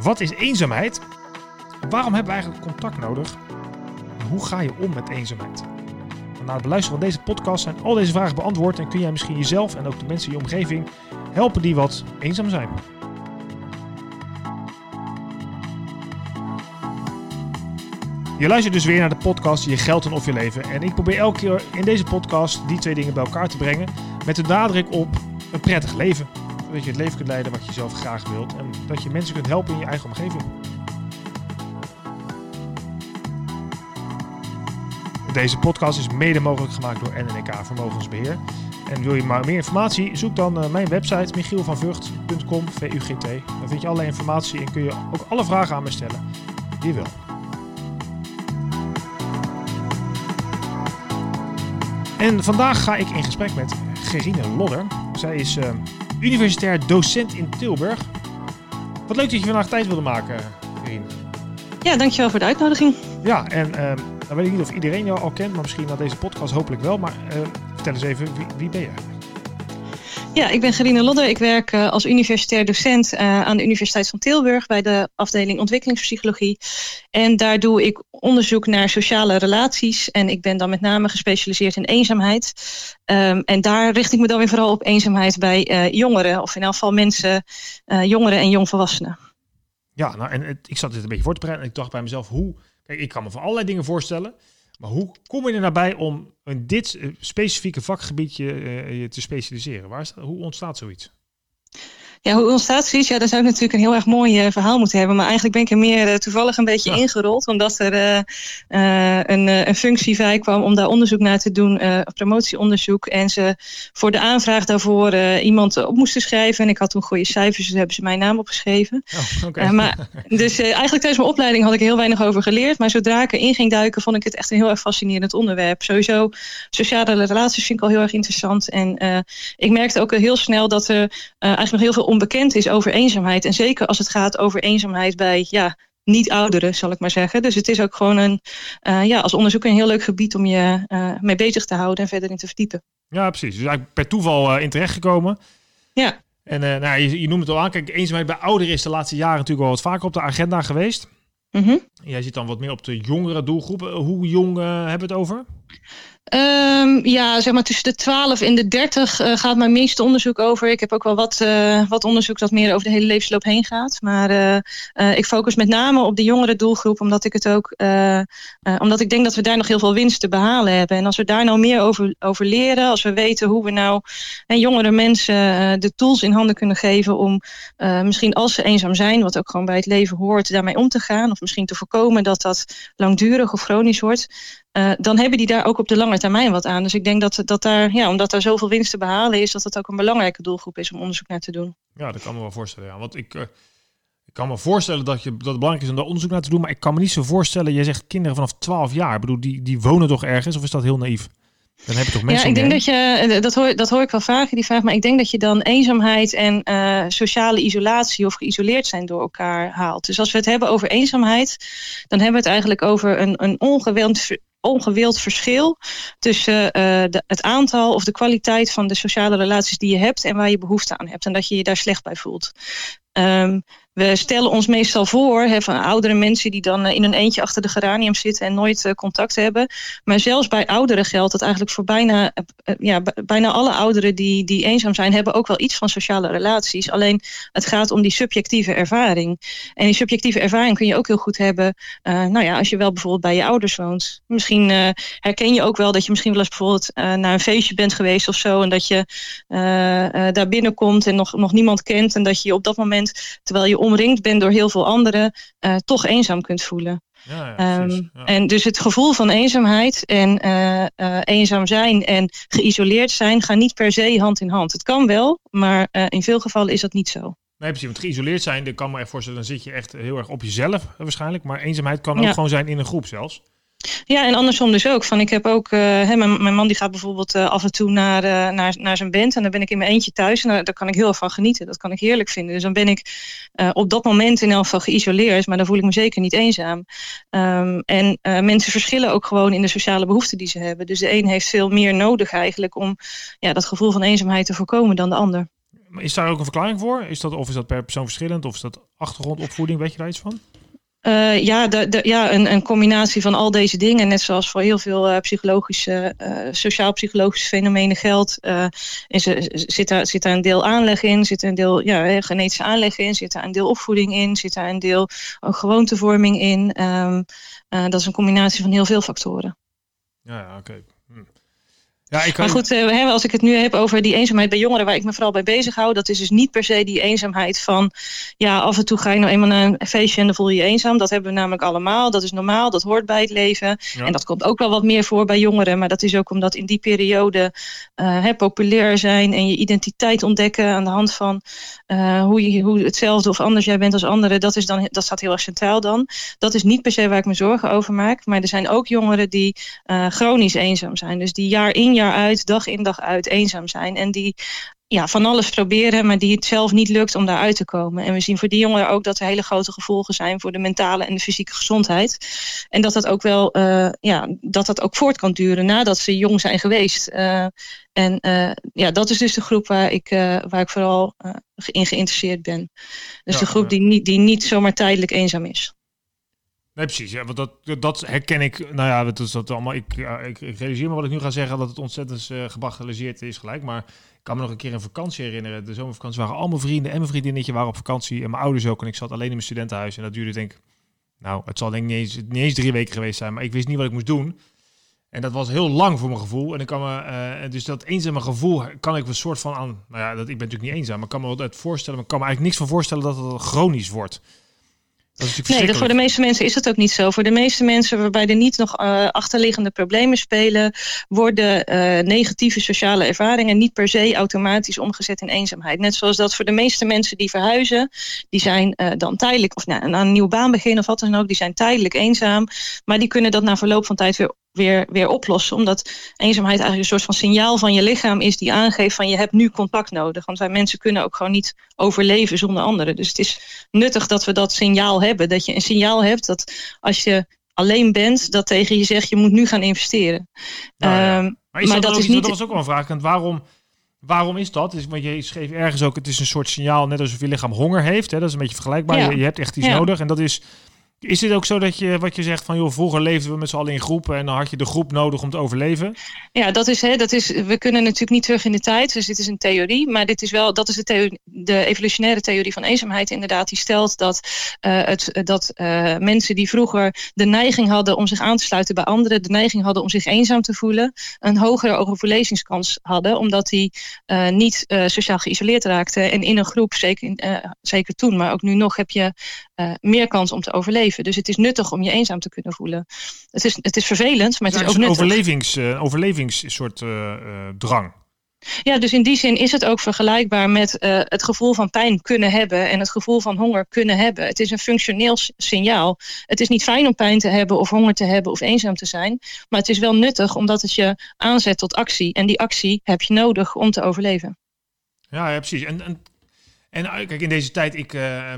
Wat is eenzaamheid? Waarom hebben we eigenlijk contact nodig? En hoe ga je om met eenzaamheid? Na het beluisteren van deze podcast zijn al deze vragen beantwoord en kun jij misschien jezelf en ook de mensen in je omgeving helpen die wat eenzaam zijn. Je luistert dus weer naar de podcast Je Geld en Of Je Leven. En ik probeer elke keer in deze podcast die twee dingen bij elkaar te brengen. Met de nadruk op een prettig leven. Zodat je het leven kunt leiden wat je zelf graag wilt. En dat je mensen kunt helpen in je eigen omgeving. Deze podcast is mede mogelijk gemaakt door NNK Vermogensbeheer. En wil je maar meer informatie, zoek dan mijn website michielvanvugt.com, VUGT. Dan vind je alle informatie en kun je ook alle vragen aan me stellen die je wil. En vandaag ga ik in gesprek met Gerine Lodder. Zij is uh, universitair docent in Tilburg. Wat leuk dat je vandaag tijd wilde maken, Gerine. Ja, dankjewel voor de uitnodiging. Ja, en uh, dan weet ik niet of iedereen jou al kent, maar misschien na deze podcast hopelijk wel. Maar uh, vertel eens even, wie, wie ben je? Ja, ik ben Gerine Lodder. Ik werk uh, als universitair docent uh, aan de Universiteit van Tilburg bij de afdeling ontwikkelingspsychologie. En daar doe ik onderzoek naar sociale relaties. En ik ben dan met name gespecialiseerd in eenzaamheid. Um, en daar richt ik me dan weer vooral op eenzaamheid bij uh, jongeren, of in elk geval mensen, jongeren en jongvolwassenen. Ja, nou, en ik zat dit een beetje voor te bereiden en ik dacht bij mezelf, hoe. Kijk, ik kan me van allerlei dingen voorstellen. Maar hoe kom je er nabij om in dit specifieke vakgebiedje uh, te specialiseren? Waar is, hoe ontstaat zoiets? Ja, hoe ontstaat zoiets? Ja, daar zou ik natuurlijk een heel erg mooi uh, verhaal moeten hebben. Maar eigenlijk ben ik er meer uh, toevallig een beetje ja. ingerold. Omdat er uh, een, een functie vrij kwam om daar onderzoek naar te doen. promotieonderzoek. En ze voor de aanvraag daarvoor iemand op moesten schrijven. En ik had toen goede cijfers, dus hebben ze mijn naam opgeschreven. Oh, okay. maar, dus eigenlijk tijdens mijn opleiding had ik heel weinig over geleerd. Maar zodra ik erin ging duiken, vond ik het echt een heel erg fascinerend onderwerp. Sowieso, sociale relaties vind ik al heel erg interessant. En ik merkte ook heel snel dat er eigenlijk nog heel veel onbekend is over eenzaamheid. En zeker als het gaat over eenzaamheid bij ja, niet-ouderen, zal ik maar zeggen. Dus het is ook gewoon een, uh, ja, als onderzoeker een heel leuk gebied om je uh, mee bezig te houden en verder in te verdiepen. Ja, precies. Dus eigenlijk per toeval uh, in terecht gekomen. Ja. En nou, je, je noemt het al aan. Kijk, eenzaamheid bij ouderen is de laatste jaren natuurlijk wel wat vaker op de agenda geweest. Mm -hmm. Jij zit dan wat meer op de jongere doelgroep. Hoe jong hebben we het over? Um, ja, zeg maar tussen de 12 en de 30 uh, gaat mijn meeste onderzoek over. Ik heb ook wel wat, uh, wat onderzoek dat meer over de hele levensloop heen gaat. Maar uh, ik focus met name op de jongere doelgroep, omdat ik het ook, omdat ik denk dat we daar nog heel veel winst te behalen hebben. En als we daar nou meer over, over leren, als we weten hoe we nou jongere mensen de tools in handen kunnen geven om misschien als ze eenzaam zijn, wat ook gewoon bij het leven hoort, daarmee om te gaan. Of misschien te voorkomen dat dat langdurig of chronisch wordt. Uh, dan hebben die daar ook op de lange termijn wat aan. Dus ik denk dat, dat daar, ja, omdat daar zoveel winst te behalen is, dat dat ook een belangrijke doelgroep is om onderzoek naar te doen. Ja, dat kan me wel voorstellen. Ja. Want ik, uh, ik kan me voorstellen dat, je, dat het belangrijk is om daar onderzoek naar te doen, maar ik kan me niet zo voorstellen, je zegt kinderen vanaf 12 jaar. Ik bedoel, die, die wonen toch ergens, of is dat heel naïef? Dan heb je toch mensen ja, ik denk dat je, dat hoor, dat hoor ik wel vaker, die vraag, maar ik denk dat je dan eenzaamheid en uh, sociale isolatie of geïsoleerd zijn door elkaar haalt. Dus als we het hebben over eenzaamheid, dan hebben we het eigenlijk over een, een ongewild verschil tussen uh, de, het aantal of de kwaliteit van de sociale relaties die je hebt en waar je behoefte aan hebt. En dat je je daar slecht bij voelt. Um, we stellen ons meestal voor hè, van oudere mensen die dan in een eentje achter de geranium zitten en nooit uh, contact hebben. Maar zelfs bij ouderen geldt dat eigenlijk voor bijna, uh, ja, bijna alle ouderen die, die eenzaam zijn, hebben ook wel iets van sociale relaties. Alleen het gaat om die subjectieve ervaring. En die subjectieve ervaring kun je ook heel goed hebben, nou ja, als je wel bijvoorbeeld bij je ouders woont. Misschien herken je ook wel dat je misschien wel eens bijvoorbeeld naar een feestje bent geweest of zo. En dat je daar binnenkomt en nog, nog niemand kent. En dat je op dat moment, terwijl je omringd bent door heel veel anderen, uh, toch eenzaam kunt voelen. Ja, ja, um, ja. En dus het gevoel van eenzaamheid en uh, uh, eenzaam zijn en geïsoleerd zijn gaan niet per se hand in hand. Het kan wel, maar in veel gevallen is dat niet zo. Nee, precies. Want geïsoleerd zijn, dan kan me echt voorstellen, dan zit je echt heel erg op jezelf waarschijnlijk. Maar eenzaamheid kan ook gewoon zijn in een groep zelfs. Ja, en andersom dus ook. Van, ik heb ook, hè, mijn, man die gaat bijvoorbeeld uh, af en toe naar, uh, naar, naar zijn band. En dan ben ik in mijn eentje thuis. En daar, kan ik heel erg van genieten. Dat kan ik heerlijk vinden. Dus dan ben ik op dat moment in elk geval geïsoleerd. Maar dan voel ik me zeker niet eenzaam. Um, en mensen verschillen ook gewoon in de sociale behoeften die ze hebben. Dus de een heeft veel meer nodig eigenlijk om ja, dat gevoel van eenzaamheid te voorkomen dan de ander. Is daar ook een verklaring voor? Is dat, of is dat per persoon verschillend? Of is dat achtergrondopvoeding? Weet je daar iets van? Uh, ja, ja een, een, combinatie van al deze dingen. Net zoals voor heel veel uh, psychologische, uh, sociaal-psychologische fenomenen geldt. is zit, daar, zit daar een deel aanleg in, zit er een deel ja, genetische aanleg in, zit daar een deel opvoeding in, zit daar een deel gewoontevorming in. Um, dat is een combinatie van heel veel factoren. Ja, oké. Ja, ik kan... Maar goed, uh, als ik het nu heb over die eenzaamheid bij jongeren, waar ik me vooral bij bezig hou, dat is dus niet per se die eenzaamheid van, ja, af en toe ga je nou eenmaal naar een feestje en dan voel je je eenzaam. Dat hebben we namelijk allemaal, dat is normaal, dat hoort bij het leven. En dat komt ook wel wat meer voor bij jongeren, maar dat is ook omdat in die periode uh, populair zijn en je identiteit ontdekken aan de hand van uh, hoe, je, hoe hetzelfde of anders jij bent als anderen, dat, is dan, dat staat heel erg centraal dan. Dat is niet per se waar ik me zorgen over maak, maar er zijn ook jongeren die chronisch eenzaam zijn, dus die jaar in jaar uit, dag in dag uit eenzaam zijn. En die ja, van alles proberen, maar die het zelf niet lukt om daaruit te komen. En we zien voor die jongeren ook dat er hele grote gevolgen zijn voor de mentale en de fysieke gezondheid. En dat dat ook wel, uh, ja, dat dat ook voort kan duren nadat ze jong zijn geweest. Uh, en uh, ja, dat is dus de groep waar ik, waar ik vooral in geïnteresseerd ben. Dus de groep die niet, die niet zomaar tijdelijk eenzaam is. Nee, precies. Ja, want dat, dat herken ik. Nou ja, dat is dat allemaal. Ik, ik, realiseer me wat ik nu ga zeggen, dat het ontzettend uh, is gelijk. Maar ik kan me nog een keer een vakantie herinneren. De zomervakantie waren al mijn vrienden en mijn vriendinnetje waren op vakantie. En mijn ouders ook. En ik zat alleen in mijn studentenhuis. En dat duurde denk ik, nou, het zal denk ik niet eens, eens drie weken geweest zijn. Maar ik wist niet wat ik moest doen. En dat was heel lang voor mijn gevoel. En ik kan me, uh, dus dat eenzame gevoel kan ik een soort van aan. Nou ja, dat, ik ben natuurlijk niet eenzaam. Maar ik kan me wel voorstellen. Maar ik kan me eigenlijk niks van voorstellen dat het chronisch wordt nee, dat voor de meeste mensen is het ook niet zo. Voor de meeste mensen waarbij er niet nog uh, achterliggende problemen spelen, worden uh, negatieve sociale ervaringen niet per se automatisch omgezet in eenzaamheid. Net zoals dat voor de meeste mensen die verhuizen, die zijn uh, dan tijdelijk, of nou, aan een nieuwe baan beginnen of wat dan ook, die zijn tijdelijk eenzaam. Maar die kunnen dat na verloop van tijd weer weer, weer oplossen. Omdat eenzaamheid eigenlijk een soort van signaal van je lichaam is die aangeeft van je hebt nu contact nodig. Want wij mensen kunnen ook gewoon niet overleven zonder anderen. Dus het is nuttig dat we dat signaal hebben. Dat je een signaal hebt dat als je alleen bent, dat tegen je zegt je moet nu gaan investeren. Nou ja. Maar, dat, dat, is niet... dat was ook wel een vraag. En waarom, waarom is dat? Is, want je schreef ergens ook, het is een soort signaal, net alsof je lichaam honger heeft. Hè? Dat is een beetje vergelijkbaar. Je, je, hebt echt iets nodig. En dat is is het ook zo dat je, wat je zegt van, joh, vroeger leefden we met z'n allen in groepen en dan had je de groep nodig om te overleven? Ja, dat is, hè, dat is, we kunnen natuurlijk niet terug in de tijd, dus dit is een theorie, maar dit is wel, dat is de, theorie, de evolutionaire theorie van eenzaamheid inderdaad, die stelt dat, uh, het, dat uh, mensen die vroeger de neiging hadden om zich aan te sluiten bij anderen, de neiging hadden om zich eenzaam te voelen, een hogere overlevingskans hadden, omdat die niet sociaal geïsoleerd raakten en in een groep, zeker, zeker toen, maar ook nu nog, heb je meer kans om te overleven. Dus het is nuttig om je eenzaam te kunnen voelen. Het is, het is vervelend, maar het is ook nuttig. Overlevings, uh, overlevingssoort uh, drang. Ja, dus in die zin is het ook vergelijkbaar met uh, het gevoel van pijn kunnen hebben en het gevoel van honger kunnen hebben. Het is een functioneel signaal. Het is niet fijn om pijn te hebben of honger te hebben of eenzaam te zijn, maar het is wel nuttig omdat het je aanzet tot actie. En die actie heb je nodig om te overleven. Ja, ja precies. En, en, en kijk, in deze tijd, ik, uh,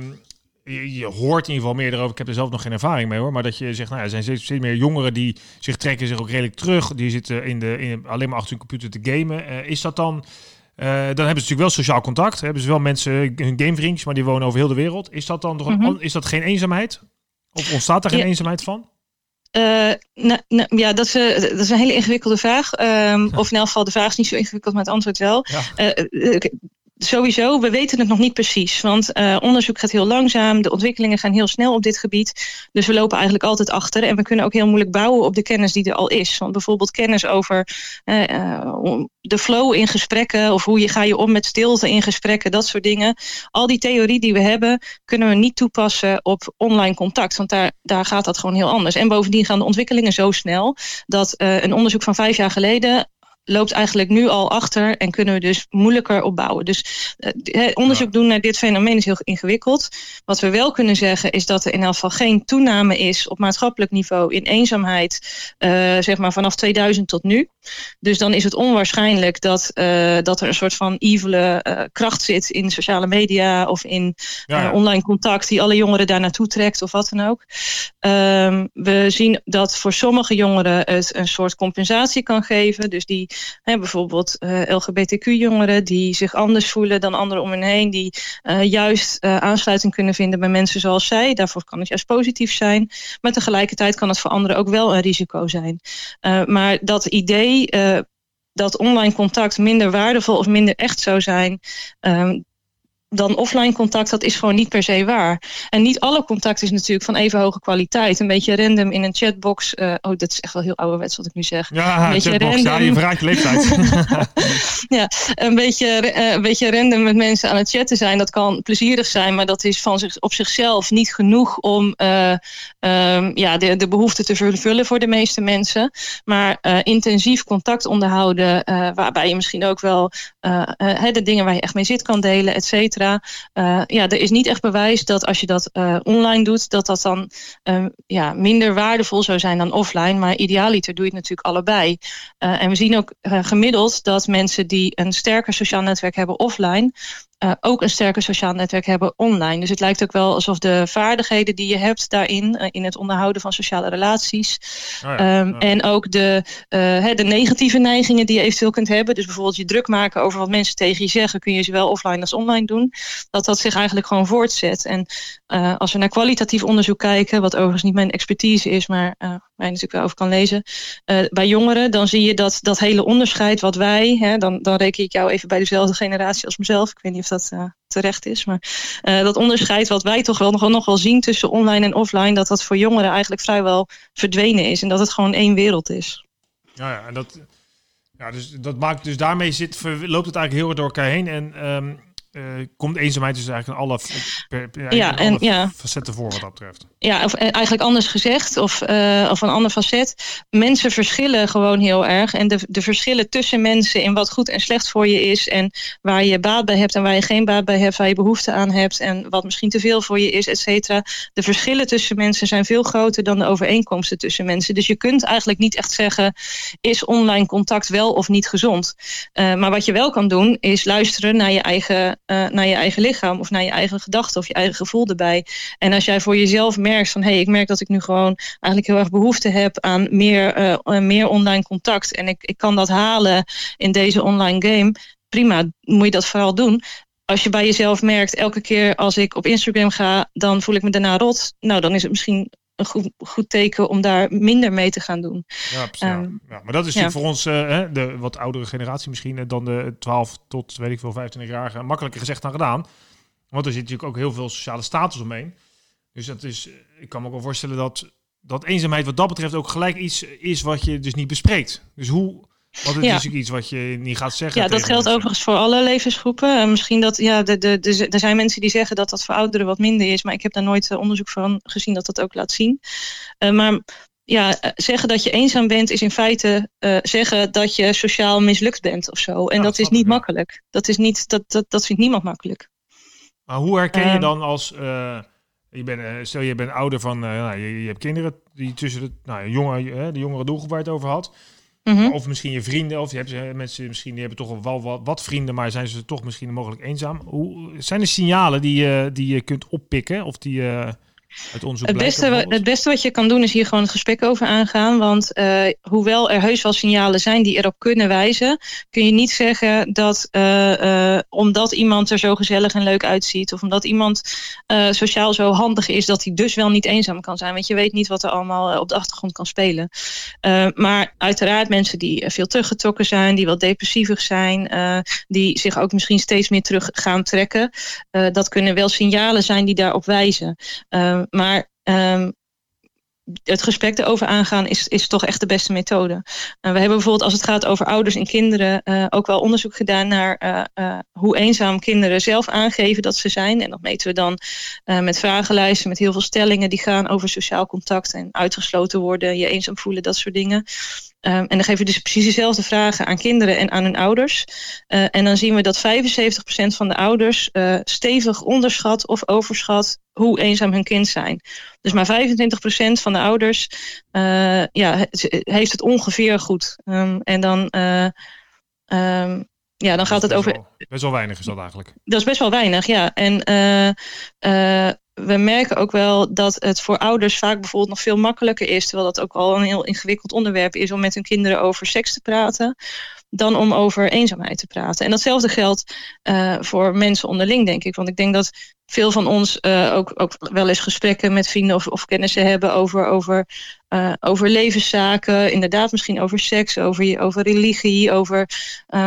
je, hoort in ieder geval meer erover. Ik heb er zelf nog geen ervaring mee hoor. Maar dat je zegt, nou ja, er zijn steeds, steeds meer jongeren die zich trekken zich ook redelijk terug. Die zitten in de, in, alleen maar achter hun computer te gamen. Uh, is dat dan... Uh, dan hebben ze natuurlijk wel sociaal contact. Hebben ze wel mensen, hun gamevriendjes, maar die wonen over heel de wereld. Is dat dan toch mm -hmm. is dat geen eenzaamheid? Of ontstaat er geen eenzaamheid van? Uh, nou, nou, ja, dat is, dat is, een hele ingewikkelde vraag. Um, Of in elk geval, de vraag is niet zo ingewikkeld, maar het antwoord wel. Ja. Uh, sowieso, we weten het nog niet precies. Want uh, onderzoek gaat heel langzaam. De ontwikkelingen gaan heel snel op dit gebied. Dus we lopen eigenlijk altijd achter. En we kunnen ook heel moeilijk bouwen op de kennis die er al is. Want bijvoorbeeld kennis over uh, de flow in gesprekken. Of hoe je, ga je om met stilte in gesprekken. Dat soort dingen. Al die theorie die we hebben, kunnen we niet toepassen op online contact. Want daar, daar gaat dat gewoon heel anders. En bovendien gaan de ontwikkelingen zo snel. Dat een onderzoek van vijf jaar geleden loopt eigenlijk nu al achter en kunnen we dus moeilijker opbouwen. Dus uh, onderzoek doen naar dit fenomeen is heel ingewikkeld. Wat we wel kunnen zeggen is dat er in elk geval geen toename is op maatschappelijk niveau in eenzaamheid, uh, zeg maar vanaf 2000 tot nu. Dus dan is het onwaarschijnlijk dat, uh, dat er een soort van evile kracht zit in sociale media of in ja. online contact die alle jongeren daar naartoe trekt of wat dan ook. Um, we zien dat voor sommige jongeren het een soort compensatie kan geven. Dus die hè, bijvoorbeeld LGBTQ-jongeren die zich anders voelen dan anderen om hen heen, die juist aansluiting kunnen vinden bij mensen zoals zij. Daarvoor kan het juist positief zijn. Maar tegelijkertijd kan het voor anderen ook wel een risico zijn. maar dat idee dat online contact minder waardevol of minder echt zou zijn. Ehm, dan offline contact, dat is gewoon niet per se waar. En niet alle contact is natuurlijk van even hoge kwaliteit. Een beetje random in een chatbox. Uh, oh, dat is echt wel heel ouderwets wat ik nu zeg. Ja, een beetje chatbox, random. ja je verraakt je leeftijd. ja, een beetje, uh, een beetje random met mensen aan het chatten zijn. Dat kan plezierig zijn, maar dat is van zich, op zichzelf niet genoeg om uh, um, ja, de, de behoefte te vervullen voor de meeste mensen. Maar intensief contact onderhouden, waarbij je misschien ook wel de dingen waar je echt mee zit kan delen, et cetera. Uh, ja, er is niet echt bewijs dat als je dat uh, online doet, dat dat dan uh, ja, minder waardevol zou zijn dan offline. Maar idealiter doe je het natuurlijk allebei. en we zien ook gemiddeld dat mensen die een sterker sociaal netwerk hebben offline, uh, ook een sterker sociaal netwerk hebben online. Dus het lijkt ook wel alsof de vaardigheden die je hebt daarin, uh, in het onderhouden van sociale relaties, oh ja, um, en ook de, uh, de negatieve neigingen die je eventueel kunt hebben, dus bijvoorbeeld je druk maken over wat mensen tegen je zeggen, kun je zowel offline als online doen, dat dat zich eigenlijk gewoon voortzet. En als we naar kwalitatief onderzoek kijken, wat overigens niet mijn expertise is, maar waar je natuurlijk wel over kan lezen, bij jongeren, dan zie je dat dat hele onderscheid wat wij, hè, dan, dan reken ik jou even bij dezelfde generatie als mezelf, ik weet niet of dat uh, terecht is. Maar uh, dat onderscheid wat wij toch wel nog, nog wel zien tussen online en offline, dat dat voor jongeren eigenlijk vrijwel verdwenen is. En dat het gewoon één wereld is. Ja, ja en dat, ja dus, dat maakt, dus daarmee zit, loopt het eigenlijk heel erg door elkaar heen. En um, uh, komt eenzaamheid dus eigenlijk in alle, per, per, ja, en, ja. facetten voor wat dat betreft. Ja, of eh, eigenlijk anders gezegd, of, uh, of een ander facet. Mensen verschillen gewoon heel erg. En de, de verschillen tussen mensen in wat goed en slecht voor je is. En waar je baat bij hebt en waar je geen baat bij hebt. Waar je behoefte aan hebt en wat misschien te veel voor je is, et cetera. De verschillen tussen mensen zijn veel groter dan de overeenkomsten tussen mensen. Dus je kunt eigenlijk niet echt zeggen, is online contact wel of niet gezond? Uh, maar wat je wel kan doen, is luisteren naar je eigen uh, naar je eigen lichaam of naar je eigen gedachten of je eigen gevoel erbij. En als jij voor jezelf merkt van hé, hey, ik merk dat ik nu gewoon eigenlijk heel erg behoefte heb aan meer, uh, meer online contact en ik, ik kan dat halen in deze online game, prima, moet je dat vooral doen als je bij jezelf merkt, elke keer als ik op Instagram ga, dan voel ik me daarna rot. Nou, dan is het misschien een goed, goed teken om daar minder mee te gaan doen. Ja, um, ja. maar dat is natuurlijk voor ons, uh, de wat oudere generatie misschien, eh, dan de 12 tot, weet ik veel, 25-jarige, makkelijker gezegd dan gedaan. Want er zit natuurlijk ook heel veel sociale status omheen. Dus dat is, ik kan me ook wel voorstellen dat, dat eenzaamheid wat dat betreft ook gelijk iets is wat je dus niet bespreekt. Dus hoe, want het is natuurlijk iets wat je niet gaat zeggen. Ja, dat geldt overigens voor alle levensgroepen. En misschien dat, ja, de, de, de, er zijn mensen die zeggen dat dat voor ouderen wat minder is. Maar ik heb daar nooit uh, onderzoek van gezien dat dat ook laat zien. Uh, maar ja, eh, zeggen dat je eenzaam bent is in feite uh, zeggen dat je sociaal mislukt bent of zo. En ja, dat, is niet makkelijk. Dat, is niet, dat, dat, dat vindt niemand makkelijk. Maar hoe herken je ehm. dan als... Uh, je bent, stel je bent ouder van... Nou, je, je, hebt kinderen die tussen de, nou, jonge, de jongere doelgroep waar je het over had... Mhm. Of misschien je vrienden, of je hebt mensen misschien die hebben toch wel wat, vrienden, maar zijn ze toch misschien mogelijk eenzaam. Hoe, zijn er signalen die, je, die je kunt oppikken of die het beste, het beste wat je kan doen is hier gewoon het gesprek over aangaan. Want uh, hoewel er heus wel signalen zijn die erop kunnen wijzen, kun je niet zeggen dat uh, uh, omdat iemand er zo gezellig en leuk uitziet, of omdat iemand sociaal zo handig is, dat hij dus wel niet eenzaam kan zijn. Want je weet niet wat er allemaal op de achtergrond kan spelen. maar uiteraard mensen die veel teruggetrokken zijn, die wel depressiever zijn, die zich ook misschien steeds meer terug gaan trekken. dat kunnen wel signalen zijn die daarop wijzen maar um, het gesprek erover aangaan is, is toch echt de beste methode. Uh, we hebben bijvoorbeeld als het gaat over ouders en kinderen uh, ook wel onderzoek gedaan naar uh, hoe eenzaam kinderen zelf aangeven dat ze zijn. En dat meten we dan met vragenlijsten, met heel veel stellingen die gaan over sociaal contact en uitgesloten worden, je eenzaam voelen, dat soort dingen. Um, en dan geven we dus precies dezelfde vragen aan kinderen en aan hun ouders. Uh, en dan zien we dat 75% van de ouders uh, stevig onderschat of overschat hoe eenzaam hun kind zijn. Dus maar 25% van de ouders uh, ja, heeft het ongeveer goed. Um, en dan, um, ja, dan gaat het over. Wel, best wel weinig is dat eigenlijk. Dat is best wel weinig, ja. En we merken ook wel dat het voor ouders vaak bijvoorbeeld nog veel makkelijker is, terwijl dat ook al een heel ingewikkeld onderwerp is om met hun kinderen over seks te praten, dan om over eenzaamheid te praten. En datzelfde geldt uh, voor mensen onderling, denk ik. Want ik denk dat veel van ons uh, ook, ook wel eens gesprekken met vrienden of, of kennissen hebben over, over, uh, over levenszaken. Inderdaad, misschien over seks, over, over religie, over,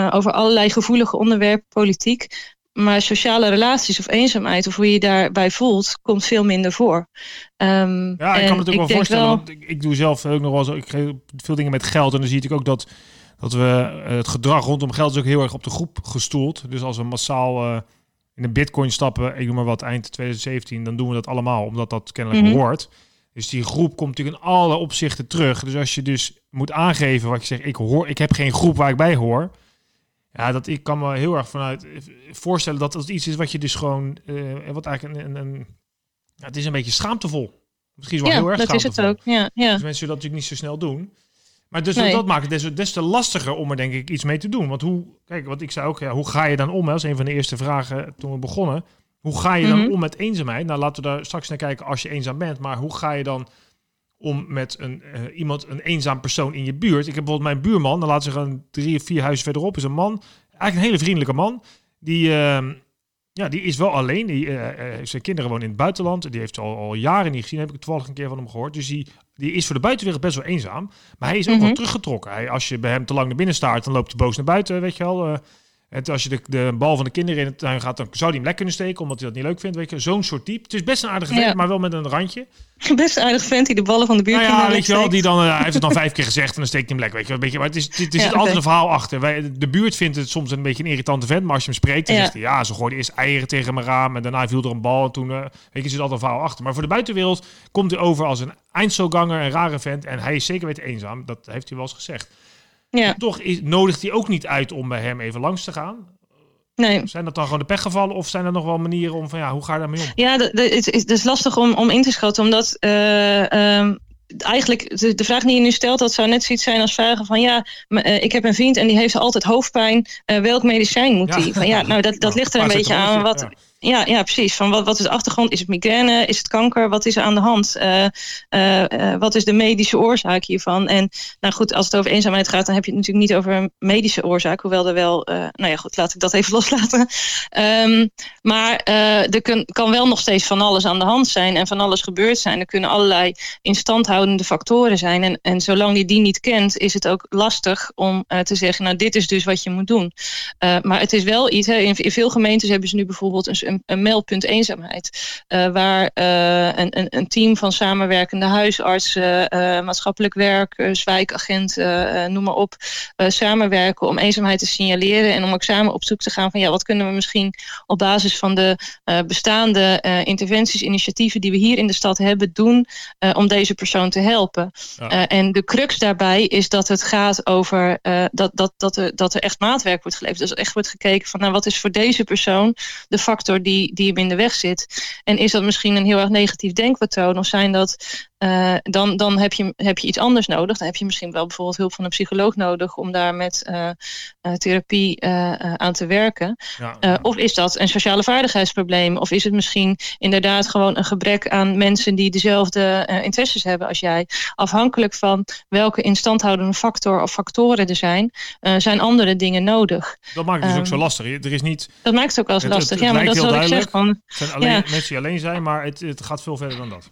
over allerlei gevoelige onderwerpen, politiek. Maar sociale relaties of eenzaamheid, of hoe je je daarbij voelt, komt veel minder voor. Um, ja, ik kan me het ook wel voorstellen. Wel... Want ik, ik, doe zelf ook nog wel zo. Ik geef veel dingen met geld. En dan zie ik ook dat dat we eh, het gedrag rondom geld is ook heel erg op de groep gestoeld. Dus als we massaal uh, in de bitcoin stappen, ik noem maar wat, eind 2017, dan doen we dat allemaal, omdat dat kennelijk mm hoort. Dus die groep komt natuurlijk in alle opzichten terug. Dus als je dus moet aangeven wat je zegt, ik hoor, ik heb geen groep waar ik bij hoor. Ja, dat ik kan me heel erg vanuit eh, voorstellen dat dat iets is wat je dus gewoon, uh, wat eigenlijk een, een, een ja, het is een beetje schaamtevol. Misschien is wel heel erg dat schaamtevol. is het ook. Ja, ja. Dus mensen dat natuurlijk niet zo snel doen. Maar dus dat maakt het des, te lastiger om er denk ik iets mee te doen. Want hoe, kijk, wat ik zei ook, ja, hoe ga je dan om? Hè? Dat is een van de eerste vragen toen we begonnen. Hoe ga je dan mhm. om met eenzaamheid? Nou, laten we daar straks naar kijken als je eenzaam bent. Maar hoe ga je dan om met een, uh, iemand, een eenzaam persoon in je buurt? Ik heb bijvoorbeeld mijn buurman, dan laat zich een drie of vier huizen verderop, is een man, eigenlijk een hele vriendelijke man. Die, uh, ja, die is wel alleen. Die, uh, zijn kinderen wonen in het buitenland. Die heeft ze al, al jaren niet gezien. Heb ik toevallig een keer van hem gehoord. Dus die die is voor de buitenwereld best wel eenzaam. Maar hij is ook wel mhm. teruggetrokken. Hij, als je bij hem te lang naar binnen staart, dan loopt hij boos naar buiten, weet je wel. En als je de, de bal van de kinderen in het tuin gaat, dan zou hij hem lek kunnen steken, omdat hij dat niet leuk vindt. Weet je, zo'n soort type. Het is best een aardige vent, maar wel met een randje. Best een aardig vent die de ballen van de buurt. Nou ja, weet je wel, die dan, uh, hij heeft het dan vijf keer gezegd en dan steekt hij hem lek. Weet je, een beetje, maar het is, het, is altijd een verhaal achter. Wij, de buurt vindt het soms een beetje een irritante vent, maar als je hem spreekt, dan ja. zegt hij ja, ze gooide eerst eieren tegen mijn raam en daarna viel er een bal en toen, uh, weet je, zit altijd een verhaal achter. Maar voor de buitenwereld komt hij over als een eindselganger, een rare vent en hij is zeker weten eenzaam. Dat heeft hij wel eens gezegd. Ja. Toch is, nodigt hij ook niet uit om bij hem even langs te gaan. Nee. Zijn dat dan gewoon de pechgevallen of zijn er nog wel manieren om van ja, hoe ga je daarmee om? Ja, het is, lastig om, om in te schatten, omdat uh, um, eigenlijk de, de, vraag die je nu stelt, dat zou net zoiets zijn als vragen van ja, uh, ik heb een vriend en die heeft altijd hoofdpijn. Uh, welk medicijn moet hij? Van ja, nou dat, dat ligt er een beetje aan. Wat, ja, ja, precies. Van wat, wat is de achtergrond? Is het migraine? Is het kanker? Wat is er aan de hand? Uh, uh, wat is de medische oorzaak hiervan? En nou goed, als het over eenzaamheid gaat, dan heb je het natuurlijk niet over een medische oorzaak. Hoewel er wel, nou ja goed, laat ik dat even loslaten. Um, maar er kan wel nog steeds van alles aan de hand zijn en van alles gebeurd zijn. Er kunnen allerlei instandhoudende factoren zijn. En, en zolang je die niet kent, is het ook lastig om te zeggen, nou dit is dus wat je moet doen. maar het is wel iets, hè, in, in veel gemeentes hebben ze nu bijvoorbeeld een een, een meldpunt eenzaamheid. Uh, waar uh, een, een, een, team van samenwerkende huisartsen, uh, maatschappelijk werkers, wijkagenten, noem maar op, samenwerken om eenzaamheid te signaleren en om ook samen op zoek te gaan van ja, wat kunnen we misschien op basis van de bestaande interventies, initiatieven die we hier in de stad hebben doen om deze persoon te helpen. Ja. en de crux daarbij is dat het gaat over dat, dat, dat, er, dat er echt maatwerk wordt geleverd. Dus echt wordt gekeken van nou, wat is voor deze persoon de factor die, die hem in de weg zit. En is dat misschien een heel erg negatief denkpatroon? Of zijn dat uh, dan, dan heb, je, heb je iets anders nodig. Dan heb je misschien wel bijvoorbeeld hulp van een psycholoog nodig om daar met uh, uh, therapie aan te werken. Ja, of is dat een sociale vaardigheidsprobleem? Of is het misschien inderdaad gewoon een gebrek aan mensen die dezelfde interesses hebben als jij? Afhankelijk van welke instandhoudende factor of factoren er zijn, zijn andere dingen nodig. Dat maakt het dus ook zo ehm, lastig. Er is niet. Dat maakt het ook wel eens lastig. ja, maar dat is wat ik zeg. Van, het zijn alleen mensen die alleen zijn, maar het, het gaat veel verder dan dat.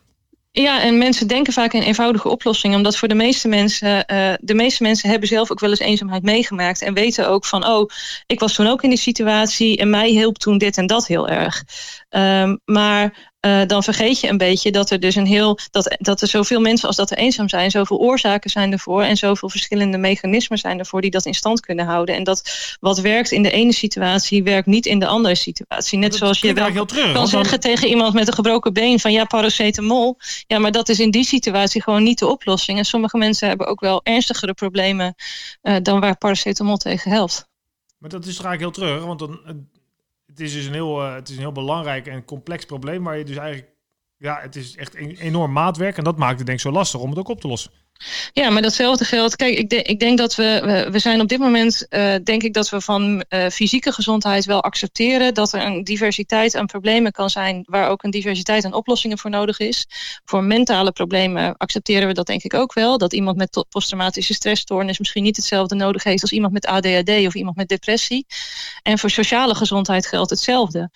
Ja, en mensen denken vaak in eenvoudige oplossingen. Omdat voor de meeste mensen, uh, de meeste mensen hebben zelf ook wel eens eenzaamheid meegemaakt. En weten ook van, oh, ik was toen ook in die situatie en mij hielp toen dit en dat heel erg. Um, maar uh, dan vergeet je een beetje dat er dus een heel dat, dat er zoveel mensen als dat er eenzaam zijn, zoveel oorzaken zijn ervoor en zoveel verschillende mechanismen zijn ervoor die dat in stand kunnen houden. En dat wat werkt in de ene situatie, werkt niet in de andere situatie. Net zoals je wel kan zeggen tegen iemand met een gebroken been van ja, paracetamol. Ja, maar dat is in die situatie gewoon niet de oplossing. En sommige mensen hebben ook wel ernstigere problemen uh, dan waar paracetamol tegen helpt. Maar dat is toch eigenlijk heel terug, want dan het is dus een heel, uh, het is een heel belangrijk en complex probleem waar je dus eigenlijk, ja, het is echt enorm maatwerk en dat maakt het denk ik zo lastig om het ook op te lossen. Ja, maar datzelfde geldt. Kijk, ik, ik denk dat we, we, zijn op dit moment, uh, denk ik dat we van uh, fysieke gezondheid wel accepteren dat er een diversiteit aan problemen kan zijn, waar ook een diversiteit aan oplossingen voor nodig is. Voor mentale problemen accepteren we dat denk ik ook wel. Dat iemand met posttraumatische stressstoornis misschien niet hetzelfde nodig heeft als iemand met ADHD of iemand met depressie. En voor sociale gezondheid geldt hetzelfde.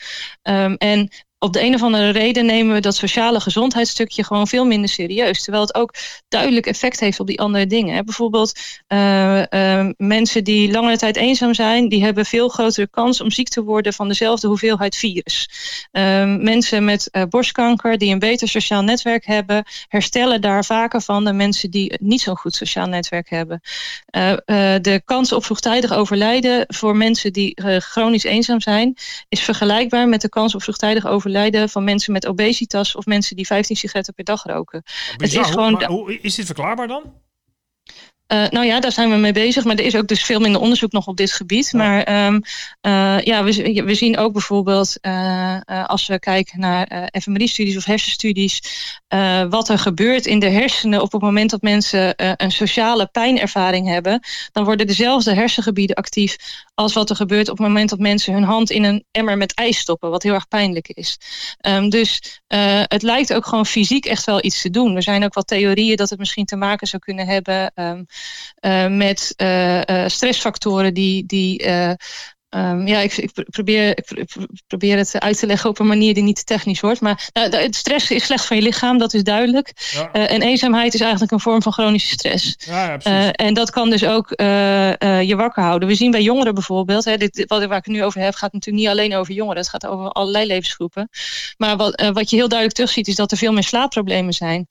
Um, en op de een of andere reden nemen we dat sociale gezondheidsstukje gewoon veel minder serieus. Terwijl het ook duidelijk effect heeft op die andere dingen. Bijvoorbeeld uh, uh, mensen die langere tijd eenzaam zijn, die hebben veel grotere kans om ziek te worden van dezelfde hoeveelheid virus. Uh, mensen met uh, borstkanker die een beter sociaal netwerk hebben, herstellen daar vaker van dan mensen die niet zo'n goed sociaal netwerk hebben. De kans op vroegtijdig overlijden voor mensen die chronisch eenzaam zijn, is vergelijkbaar met de kans op vroegtijdig overlijden overlijden van mensen met obesitas of mensen die 15 sigaretten per dag roken. het is, gewoon, maar, hoe, is dit verklaarbaar dan? Uh, nou ja, daar zijn we mee bezig. Maar er is ook dus veel minder onderzoek nog op dit gebied. Ja. Maar um, uh, ja, we, we, zien ook bijvoorbeeld uh, als we kijken naar fMRI-studies of hersenstudies, wat er gebeurt in de hersenen op het moment dat mensen een sociale pijnervaring hebben, dan worden dezelfde hersengebieden actief als wat er gebeurt op het moment dat mensen hun hand in een emmer met ijs stoppen, wat heel erg pijnlijk is. Um, dus het lijkt ook gewoon fysiek echt wel iets te doen. Er zijn ook wat theorieën dat het misschien te maken zou kunnen hebben. Um, uh, met uh, stressfactoren die, die Um, ja, ik, ik, probeer, ik, probeer het uit te leggen op een manier die niet te technisch wordt. Maar uh, stress is slecht van je lichaam, dat is duidelijk. Ja. Uh, en eenzaamheid is eigenlijk een vorm van chronische stress. Ja, ja, uh, en dat kan dus ook je wakker houden. We zien bij jongeren bijvoorbeeld, hè, dit, wat, waar ik het nu over heb, gaat natuurlijk niet alleen over jongeren. Het gaat over allerlei levensgroepen. Maar wat, wat je heel duidelijk terugziet, is dat er veel meer slaapproblemen zijn.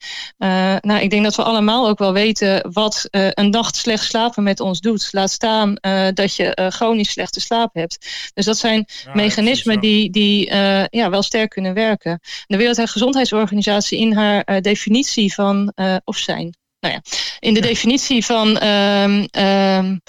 nou, ik denk dat we allemaal ook wel weten wat een nacht slecht slapen met ons doet. Laat staan dat je chronisch slechte slaap hebt. Dus dat zijn ja, mechanismen die, die uh, ja, wel sterk kunnen werken. De Wereldgezondheidsorganisatie in haar uh, definitie van, uh, of zijn, nou ja, in de ja. definitie van um, um,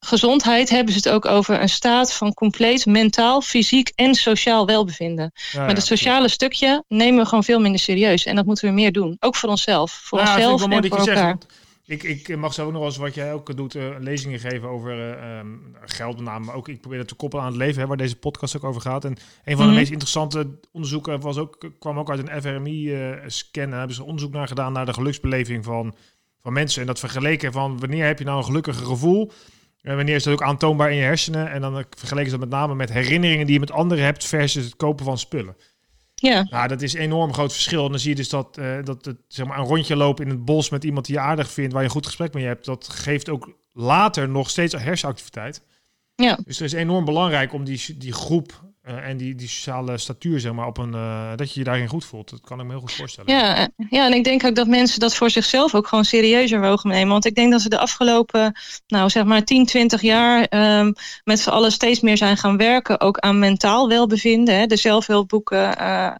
gezondheid hebben ze het ook over een staat van compleet mentaal, fysiek en sociaal welbevinden. Ja, maar het sociale stukje nemen we gewoon veel minder serieus. En dat moeten we meer doen. Ook voor onszelf. Voor onszelf en voor elkaar. Zegt, ik, ik mag zo ook nog eens wat jij ook doet, uh, lezingen geven over uh, geld met name. ook ik probeer dat te koppelen aan het leven, hè, waar deze podcast ook over gaat. En een van mm-hmm. de meest interessante onderzoeken was ook, kwam ook uit een FRMI-scan. Uh, hebben ze onderzoek naar gedaan naar de geluksbeleving van, van mensen. En dat vergeleken van wanneer heb je nou een gelukkig gevoel... En wanneer is dat ook aantoonbaar in je hersenen? En dan vergeleken ze dat met name met herinneringen die je met anderen hebt versus het kopen van spullen. Ja. Nou, dat is een enorm groot verschil. En dan zie je dus dat, uh, dat het, zeg maar, een rondje lopen in het bos met iemand die je aardig vindt, waar je een goed gesprek mee hebt, dat geeft ook later nog steeds hersenactiviteit. Ja. Dus het is enorm belangrijk om die, die groep uh, en die, die sociale statuur, zeg maar, op een, uh, dat je je daarin goed voelt. Dat kan ik me heel goed voorstellen. Ja, ja, en ik denk ook dat mensen dat voor zichzelf ook gewoon serieuzer mogen nemen. Want ik denk dat ze de afgelopen, nou zeg maar 10, 20 jaar um, met z'n allen steeds meer zijn gaan werken. Ook aan mentaal welbevinden. Hè. De zelfhulpboeken, uh,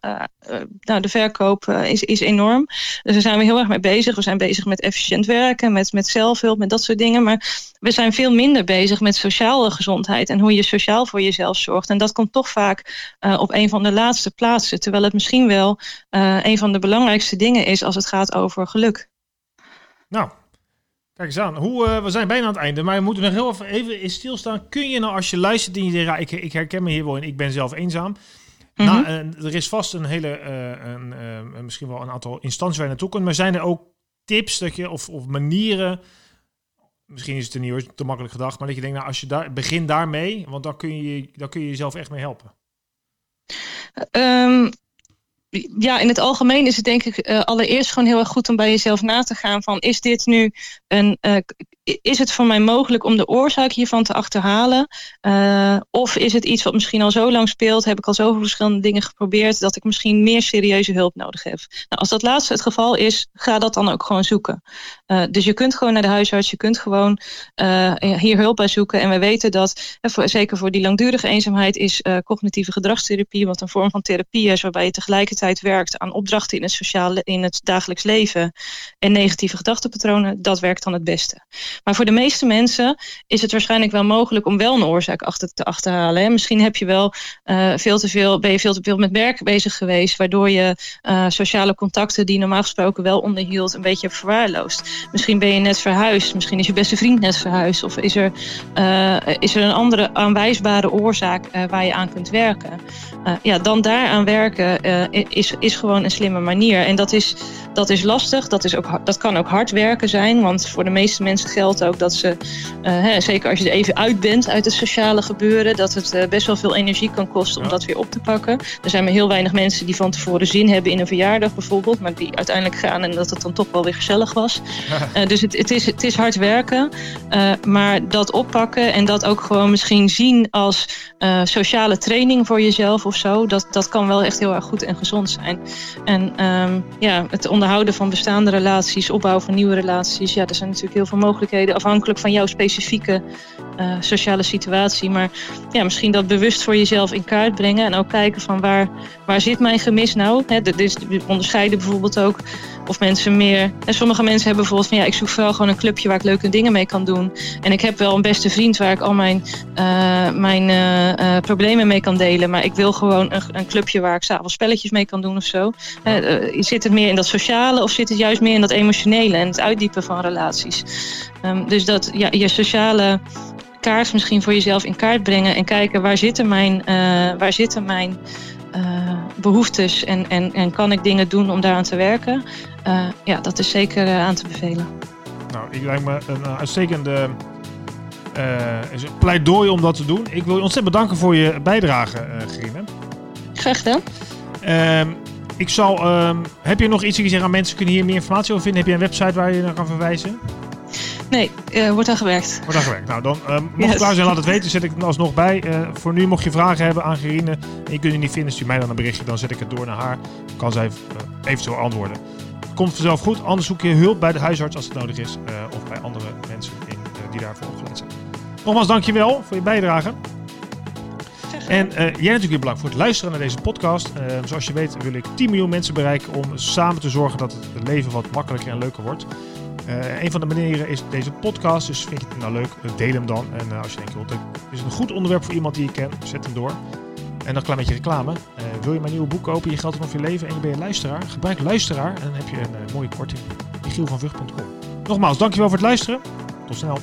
nou, de verkoop is, is enorm. Dus daar zijn we heel erg mee bezig. We zijn bezig met efficiënt werken, met, met zelfhulp, met dat soort dingen. Maar we zijn veel minder bezig met sociale gezondheid en hoe je sociaal voor jezelf zorgt. En dat komt toch vaak uh, op een van de laatste plaatsen. Terwijl het misschien wel uh, een van de belangrijkste dingen is als het gaat over geluk. Nou, kijk eens aan. Hoe, uh, we zijn bijna aan het einde, maar we moeten nog heel even, even in stilstaan. Kun je nou als je luistert en je denkt, ja, ik, ik herken me hier wel in, ik ben zelf eenzaam. Mm -hmm. nou, er is vast een hele, een, misschien wel een aantal instanties waar je naartoe kunt. Maar zijn er ook tips dat je, of, of manieren misschien is het een niet te makkelijk gedacht, maar dat je denkt, nou, als je daar begin daarmee, want dan kun je, dan kun je jezelf echt mee helpen. Um, ja, in het algemeen is het denk ik uh, allereerst gewoon heel erg goed om bij jezelf na te gaan van is dit nu een, uh, is het voor mij mogelijk om de oorzaak hiervan te achterhalen? Uh, of is het iets wat misschien al zo lang speelt, heb ik al zoveel verschillende dingen geprobeerd dat ik misschien meer serieuze hulp nodig heb? Nou, als dat laatste het geval is, ga dat dan ook gewoon zoeken. dus je kunt gewoon naar de huisarts, je kunt gewoon hier hulp bij zoeken. En we weten dat, zeker voor die langdurige eenzaamheid, is cognitieve gedragstherapie, wat een vorm van therapie is, waarbij je tegelijkertijd werkt aan opdrachten in het sociale, in het dagelijks leven en negatieve gedachtenpatronen, dat werkt het beste. Maar voor de meeste mensen is het waarschijnlijk wel mogelijk om wel een oorzaak achter te achterhalen. Misschien heb je wel uh, veel te veel, ben je veel te veel met werk bezig geweest, waardoor je uh, sociale contacten die normaal gesproken wel onderhield, een beetje hebt verwaarloosd. Misschien ben je net verhuisd, misschien is je beste vriend net verhuisd, of is er, uh, is er een andere aanwijsbare oorzaak waar je aan kunt werken. ja, dan daaraan werken is, is gewoon een slimme manier. En dat is, dat is lastig, dat, is ook, dat kan ook hard werken zijn, want voor de meeste mensen geldt ook dat ze, hè, zeker als je er even uit bent uit het sociale gebeuren, dat het best wel veel energie kan kosten om dat weer op te pakken. Er zijn maar heel weinig mensen die van tevoren zin hebben in een verjaardag bijvoorbeeld, maar die uiteindelijk gaan en dat het dan toch wel weer gezellig was. Uh, dus het, het, is, het is hard werken, maar dat oppakken en dat ook gewoon misschien zien als sociale training voor jezelf of zo, dat, dat kan wel echt heel erg goed en gezond zijn. En um, ja, het onderhouden van bestaande relaties, opbouwen van nieuwe relaties, ja, er zijn natuurlijk heel veel mogelijkheden afhankelijk van jouw specifieke sociale situatie. Maar ja, misschien dat bewust voor jezelf in kaart brengen en ook kijken van waar, waar zit mijn gemis nou? He, we onderscheiden bijvoorbeeld ook of mensen meer. En sommige mensen hebben bijvoorbeeld van ja, ik zoek vooral gewoon een clubje waar ik leuke dingen mee kan doen. En ik heb wel een beste vriend waar ik al mijn, uh, mijn uh, uh, problemen mee kan delen. Maar ik wil gewoon een, een clubje waar ik s'avonds spelletjes mee kan doen of zo. zit het meer in dat sociale of zit het juist meer in dat emotionele en het uitdiepen van relaties? Um, dus dat ja, je sociale kaart misschien voor jezelf in kaart brengen en kijken waar zitten mijn, waar zitten mijn uh, behoeftes en, en, en kan ik dingen doen om daaraan te werken. Uh, ja, dat is zeker aan te bevelen. Nou, ik lijkt me een uitstekende pleidooi om dat te doen. Ik wil je ontzettend bedanken voor je bijdrage, Gerine. Graag gedaan. Ehm, ik zal, um, heb je nog iets zegt aan mensen kunnen hier meer informatie over vinden? Heb je een website waar je naar kan verwijzen? Nee, uh, wordt aan gewerkt. Wordt aan gewerkt. Nou, dan uh, mocht yes. klaar zijn, laat het weten. Zet ik het alsnog bij. Uh, voor nu, mocht je vragen hebben aan Gerine en je kunt het niet vinden, stuur mij dan een berichtje. Dan zet ik het door naar haar. Kan zij eventueel antwoorden. Komt vanzelf goed. Anders zoek je hulp bij de huisarts als het nodig is. of bij andere mensen in, die daarvoor opgeleid zijn. Nogmaals, dankjewel voor je bijdrage. En uh, jij natuurlijk weer bedankt voor het luisteren naar deze podcast. Uh, zoals je weet wil ik 10 miljoen mensen bereiken om samen te zorgen dat het leven wat makkelijker en leuker wordt. Uh, een van de manieren is deze podcast. Dus vind je het nou leuk, deel hem dan. En uh, als je denkt, joh, dit is een goed onderwerp voor iemand die je kent, zet hem door. En dan klein beetje reclame. Uh, wil je mijn nieuwe boek kopen, Je geld of je leven en je bent een luisteraar? Gebruik luisteraar en dan heb je een mooie korting. Nogmaals, dankjewel voor het luisteren. Tot snel.